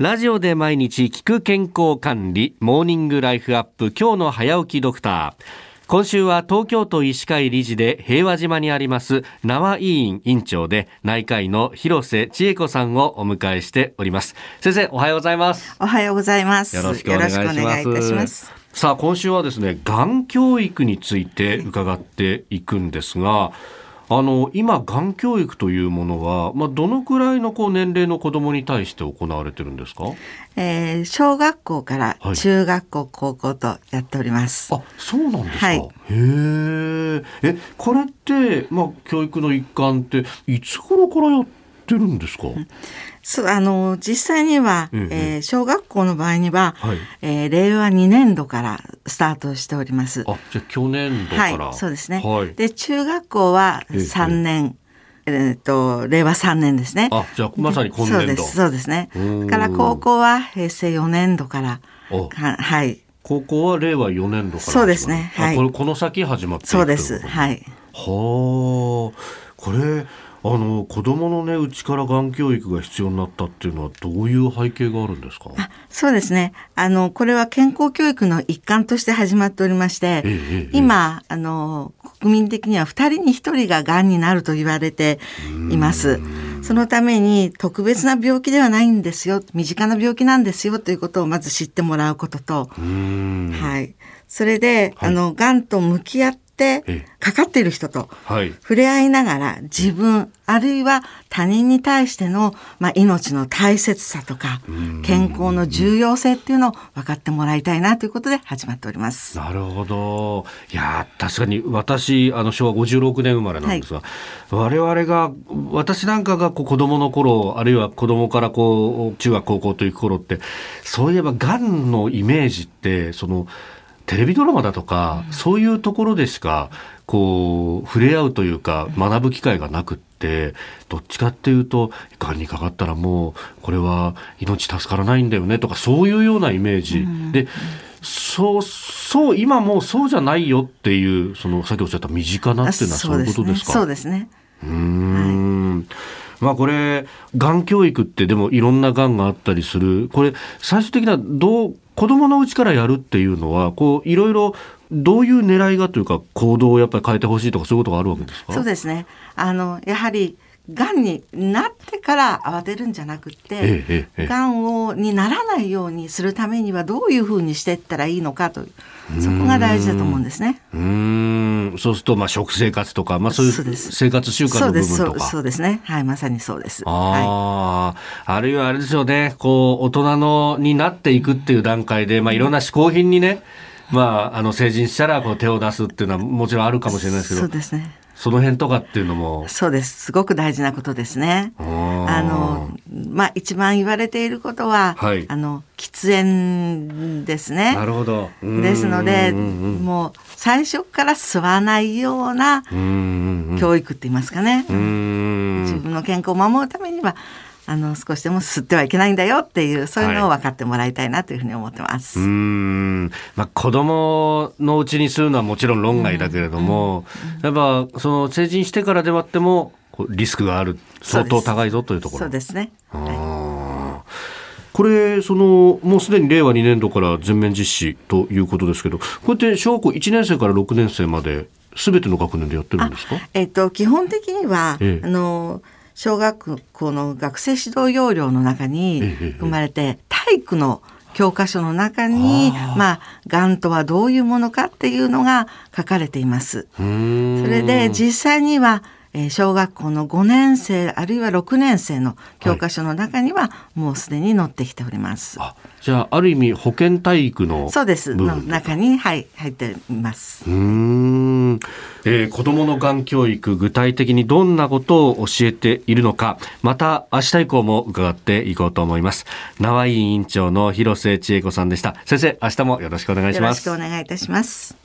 ラジオで毎日聞く健康管理、モーニングライフアップ、今日の早起きドクター。今週は東京都医師会理事で平和島にあります縄委員委員長で内科医の広瀬千恵子さんをお迎えしております。先生おはようございます。おはようございます。よろしくお願いします。さあ今週はですねがん教育について伺っていくんですが、あの今、がん教育というものは、まあ、どのくらいのこう年齢の子どもに対して行われてるんですか、えー、小学校から中学校、はい、高校とやっております。あそうなんですか、はい、へえこれって、まあ、教育の一環っていつ頃からやってるんですか、そうあの実際には、ええー、小学校の場合には、はい、えー、令和2年度からスタートしております。あじゃあ去年度から、はい、そうですね。はい、で中学校は3年。えー、えー、と令和3年ですね。あじゃあまさに今年度。そうですそうですね。から高校は平成4年度からはい。高校は令和4年度からそうですね。はい。これこの先始まってそうです。はい。はあこれあの子供のねうちからがん教育が必要になったっていうのはどういう背景があるんですか？そうですね。あのこれは健康教育の一環として始まっておりまして、ええ、今あの国民的には2人に1人ががんになると言われています。そのために特別な病気ではないんですよ。身近な病気なんですよということをまず知ってもらうことと、はい、それで、はい、あのがんと向き合ってかかっている人と触れ合いながら自分あるいは他人に対しての、まあ、命の大切さとか健康の重要性っていうのを分かってもらいたいなということで始まっております。なるほど。いや確かに私あの昭和56年生まれなんですが、はい、我々が私なんかがこう子供の頃あるいは子供からこう中学高校という頃ってそういえばがんのイメージってそのテレビドラマだとか、そういうところでしかこう触れ合うというか学ぶ機会がなくってどっちかっていうとがんにかかったらもうこれは命助からないんだよねとかそういうようなイメージ、でそうそう今もうそうじゃないよっていうそのさっきおっしゃった身近なっていうのはそういうことですか？そうですね。うん、はいまあこれ、がん教育ってでもいろんながんがあったりする。これ、最終的などう、子供のうちからやるっていうのは、こう、いろいろ、どういう狙いがというか、行動をやっぱり変えてほしいとか、そういうことがあるわけですか？そうですね。あの、やはり、がんになってから慌てるんじゃなくて、がんをにならないようにするためにはどういうふうにしていったらいいのかというそこが大事だと思うんですね。うん。そうするとまあ食生活とか、まあ、そういう生活習慣の部分とか。そうです。ね。はいまさにそうです。あ,、はい、あるいはあれですよね。こう大人のになっていくっていう段階で、まあ、いろんな嗜好品にね、まあ、あの成人したらこう手を出すっていうのはもちろんあるかもしれないですけど。そうですねその辺とかっていうのも。そうです。すごく大事なことですね。あの、まあ、一番言われていることは、はい、あの、喫煙ですね。なるほど。ですので、もう、最初から吸わないような教育って言いますかね。自分の健康を守るためには、あの少しでも吸ってはいけないんだよっていうそういうのを分かってもらいたいなというふうに思ってます。はい、うん。まあ子供のうちにするのはもちろん論外だけれども、やっぱその成人してからではってもリスクがある。相当高いぞというところ。そうですね。これそのもうすでに令和2年度から全面実施ということですけどこうやって小学校1年生から6年生まですべての学年でやってるんですか？えっ、ー、と基本的には、ええ、あの小学校の学生指導要領の中に含まれて、体育の教科書の中に、まあ、がんとはどういうものかっていうのが書かれています。それで実際には、えー、小学校の5年生あるいは6年生の教科書の中にはもうすでに載ってきております。はい、じゃあある意味保健体育のそうです。の中に、はい、入っています。うん、えー、子どものがん教育具体的にどんなことを教えているのかまた明日以降も伺っていこうと思います。縄井委員長の広瀬千恵子さんでした。先生明日もよろしくお願いします。よろしくお願いいたします。